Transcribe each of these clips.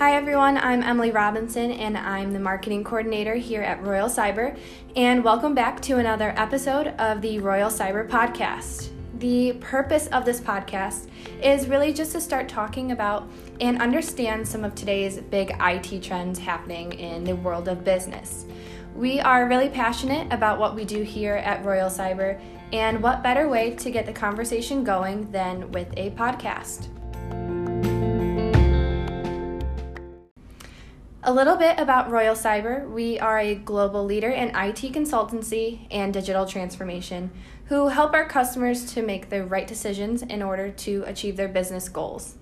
Hi, everyone. I'm Emily Robinson, and I'm the marketing coordinator here at Royal Cyber. And welcome back to another episode of the Royal Cyber Podcast. The purpose of this podcast is really just to start talking about and understand some of today's big IT trends happening in the world of business. We are really passionate about what we do here at Royal Cyber, and what better way to get the conversation going than with a podcast? A little bit about Royal Cyber. We are a global leader in IT consultancy and digital transformation who help our customers to make the right decisions in order to achieve their business goals.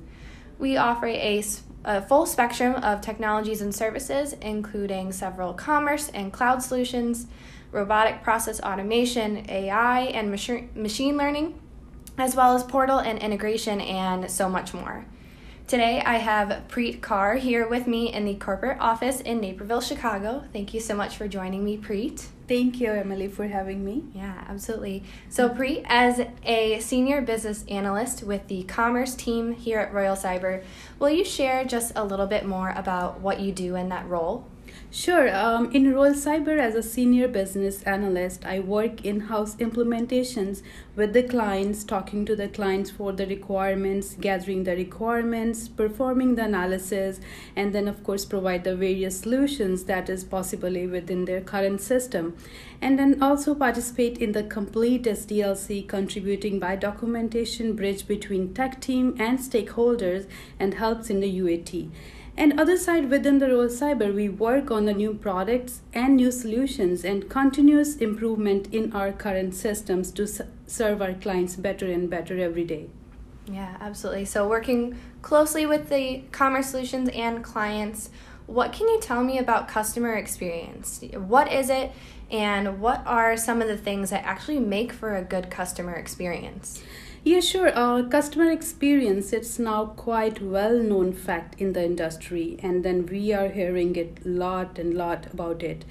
We offer a, a, full spectrum of technologies and services, including several commerce and cloud solutions, robotic process automation, AI, and machine learning, as well as portal and integration, and so much more. Today I have Preet Kaur here with me in the corporate office in Naperville, Chicago. Thank you so much for joining me, Preet. Thank you, Emily, for having me. Yeah, absolutely. So, Preet, as a senior business analyst with the commerce team here at Royal Cyber, will you share just a little bit more about what you do in that role? Sure. Um, in Royal Cyber, as a senior business analyst, I work in house implementations with the clients, talking to the clients for the requirements, gathering the requirements, performing the analysis, and then, of course, provide the various solutions that is possibly within their current system. And then also participate in the complete SDLC, contributing by documentation bridge between tech team and stakeholders and helps in the UAT. And other side within the Royal Cyber, we work on the new products and new solutions and continuous improvement in our current systems to serve our clients better and better every day. Yeah, absolutely. So working closely with the commerce solutions and clients, what can you tell me about customer experience? What is it and what are some of the things that actually make for a good customer experience? Yeah, sure. Uh, customer experience, it's now quite well known fact in the industry, and then we are hearing it lot and lot about it.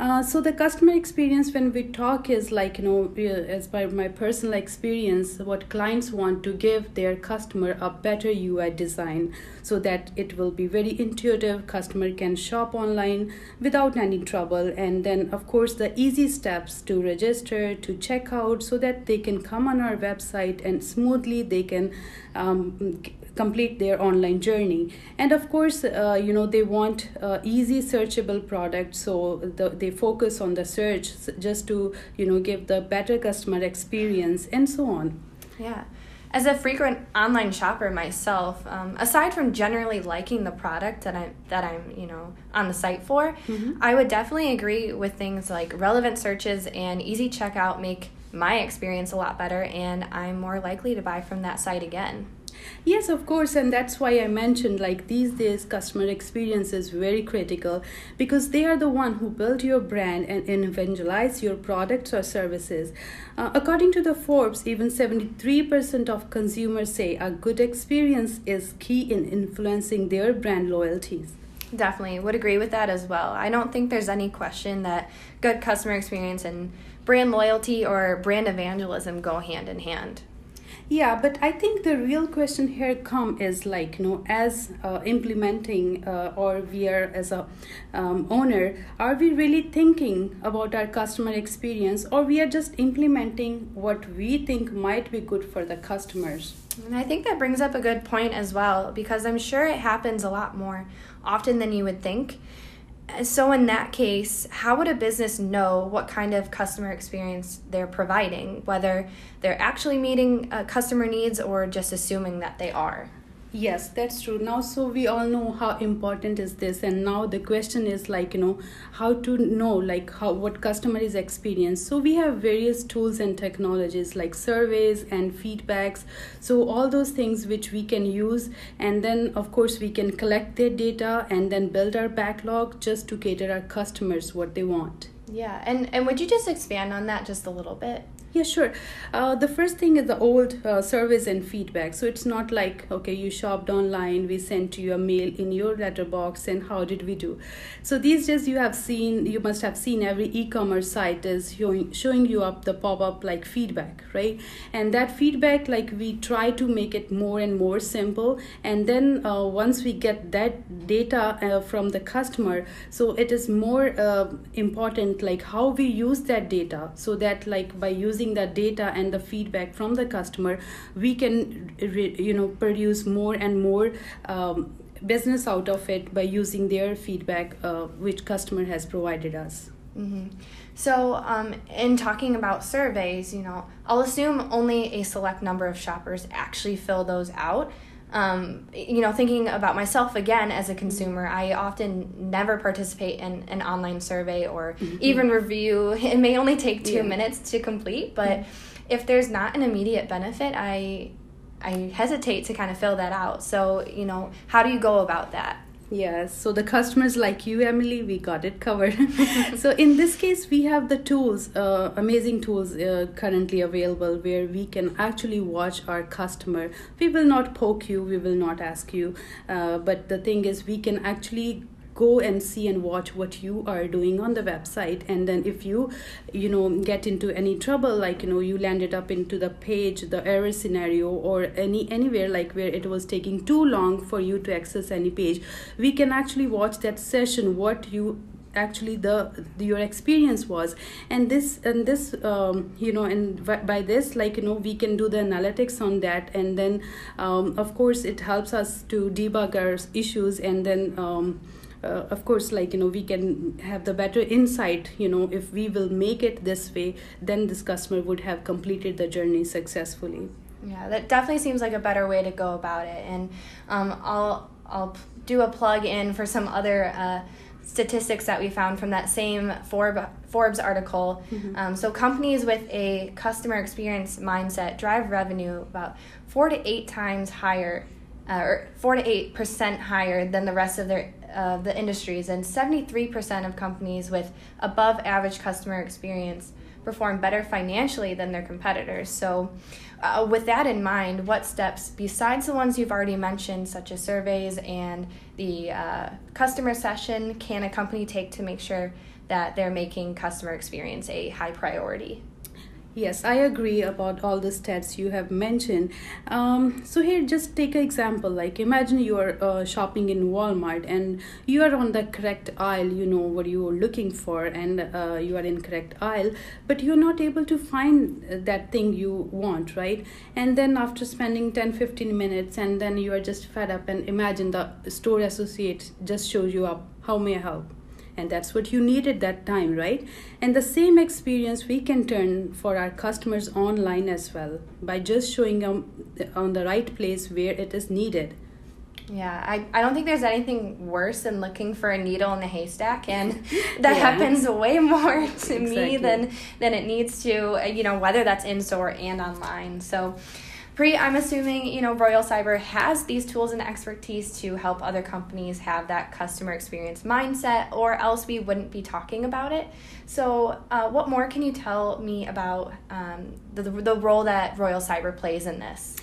Uh, so the customer experience when we talk is like you know as by my personal experience what clients want to give their customer a better ui design so that it will be very intuitive customer can shop online without any trouble. And then of course the easy steps to register to check out so that they can come on our website and smoothly they can um, complete their online journey and of course uh, you know they want uh, easy searchable products so the, they focus on the search just to you know give the better customer experience and so on yeah as a frequent online shopper myself, um, aside from generally liking the product that I'm that I'm you know on the site for, mm-hmm. I would definitely agree with things like relevant searches and easy checkout make my experience a lot better, and I'm more likely to buy from that site again. Yes, of course, and that's why I mentioned like these days customer experience is very critical because they are the one who build your brand and evangelize your products or services. Uh, according to the Forbes, even 73% of consumers say a good experience is key in influencing their brand loyalties. Definitely would agree with that as well. I don't think there's any question that good customer experience and brand loyalty or brand evangelism go hand in hand. Yeah, but I think the real question here come is like you know as uh, implementing uh, or we are as a um, owner, are we really thinking about our customer experience or we are just implementing what we think might be good for the customers? And I think that brings up a good point as well because I'm sure it happens a lot more often than you would think so in that case how would a business know what kind of customer experience they're providing whether they're actually meeting uh, customer needs or just assuming that they are yes that's true. Now so we all know how important is this and now the question is like you know how to know like how what customer is experience so we have various tools and technologies like surveys and feedbacks. So all those things which we can use and then of course we can collect their data and then build our backlog just to cater our customers what they want. Yeah and and would you just expand on that just a little bit Yeah, sure. Uh, the first thing is the old uh, surveys and feedback. So it's not like, okay, you shopped online, we sent you a mail in your letterbox, and how did we do? So these days you have seen, you must have seen every e commerce site is showing, showing you up the pop up like feedback, right? And that feedback, like we try to make it more and more simple. And then uh, once we get that data uh, from the customer, so it is more uh, important, like how we use that data so that, like, by using using that data and the feedback from the customer we can you know produce more and more um, business out of it by using their feedback uh, which customer has provided us mm-hmm. so um, in talking about surveys you know i'll assume only a select number of shoppers actually fill those out um, you know, thinking about myself again as a consumer, I often never participate in an online survey or mm-hmm. even review. It may only take two yeah. minutes to complete, but mm-hmm. if there's not an immediate benefit, I I hesitate to kind of fill that out. So, you know, how do you go about that? Yes, so the customers like you, Emily, we got it covered. so in this case, we have the tools, uh, amazing tools uh, currently available where we can actually watch our customer. We will not poke you, we will not ask you, uh, but the thing is, we can actually go and see and watch what you are doing on the website and then if you you know get into any trouble like you know you landed up into the page the error scenario or any anywhere like where it was taking too long for you to access any page we can actually watch that session what you actually the, your experience was. And this and this um, you know and by this like you know we can do the analytics on that and then um, of course it helps us to debug our issues and then um, uh, of course like you know we can have the better insight you know if we will make it this way then this customer would have completed the journey successfully yeah that definitely seems like a better way to go about it and um, i'll i'll do a plug in for some other uh, statistics that we found from that same Forbes article. Mm-hmm. Um, so, companies with a customer experience mindset drive revenue about four to eight times higher, uh, or four to eight percent higher than the rest of their of the industries, and 73% of companies with above average customer experience perform better financially than their competitors. So, uh, with that in mind, what steps, besides the ones you've already mentioned, such as surveys and the uh, customer session, can a company take to make sure that they're making customer experience a high priority? Yes, I agree about all the stats you have mentioned. Um, so here, just take an example. Like imagine you are uh, shopping in Walmart and you are on the correct aisle. You know what you are looking for, and uh, you are in correct aisle, but you're not able to find that thing you want, right? And then after spending 10, 15 minutes, and then you are just fed up, and imagine the store associate just shows you up. How may I help? And that's what you need at that time right and the same experience we can turn for our customers online as well by just showing them on the right place where it is needed yeah, I, I don't think there's anything worse than looking for a needle in the haystack, and that yeah. happens way more to exactly. me than than it needs to. Uh, you know, whether that's in store and online. So, Pri, I'm assuming, you know, Royal Cyber has these tools and expertise to help other companies have that customer experience mindset, or else we wouldn't be talking about it. So, uh, what more can you tell me about um, the, the role that Royal Cyber plays in this?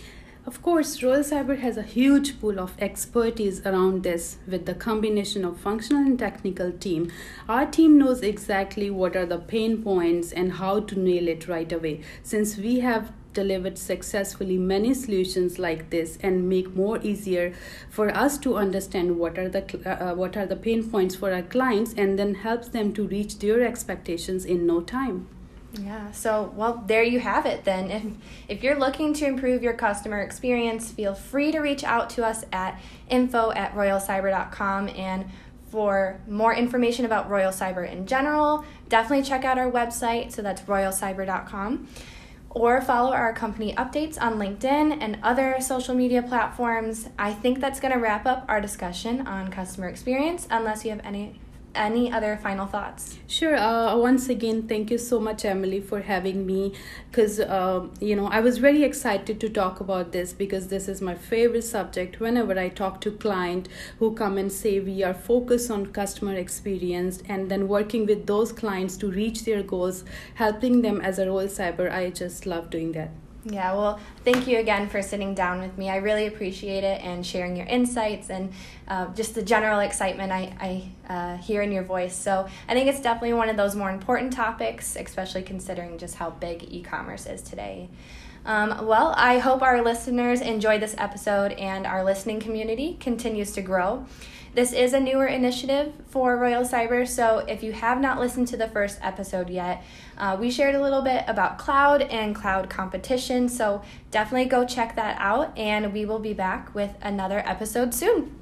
Of course, Royal Cyber has a huge pool of expertise around this with the combination of functional and technical team. Our team knows exactly what are the pain points and how to nail it right away since we have delivered successfully many solutions like this and make more easier for us to understand what are the uh, what are the pain points for our clients and then helps them to reach their expectations in no time. Yeah so well there you have it then. If if you're looking to improve your customer experience feel free to reach out to us at info at royalcyber.com and for more information about Royal Cyber in general, definitely check out our website. So that's royalcyber.com or follow our company updates on LinkedIn and other social media platforms. I think that's going to wrap up our discussion on customer experience, unless you have any any other final thoughts? Sure. Uh, once again, thank you so much, Emily, for having me. Because uh, you know, I was very excited to talk about this because this is my favorite subject. Whenever I talk to client who come and say we are focused on customer experience and then working with those clients to reach their goals, helping them as a Royal Cyber, I just love doing that. Yeah, well, thank you again for sitting down with me. I really appreciate it and sharing your insights and uh, just the general excitement I, I uh, hear in your voice. So I think it's definitely one of those more important topics, especially considering just how big e commerce is today. Um, well, I hope our listeners enjoyed this episode and our listening community continues to grow. This is a newer initiative for Royal Cyber, so if you have not listened to the first episode yet, uh, we shared a little bit about cloud and cloud competition, so definitely go check that out, and we will be back with another episode soon.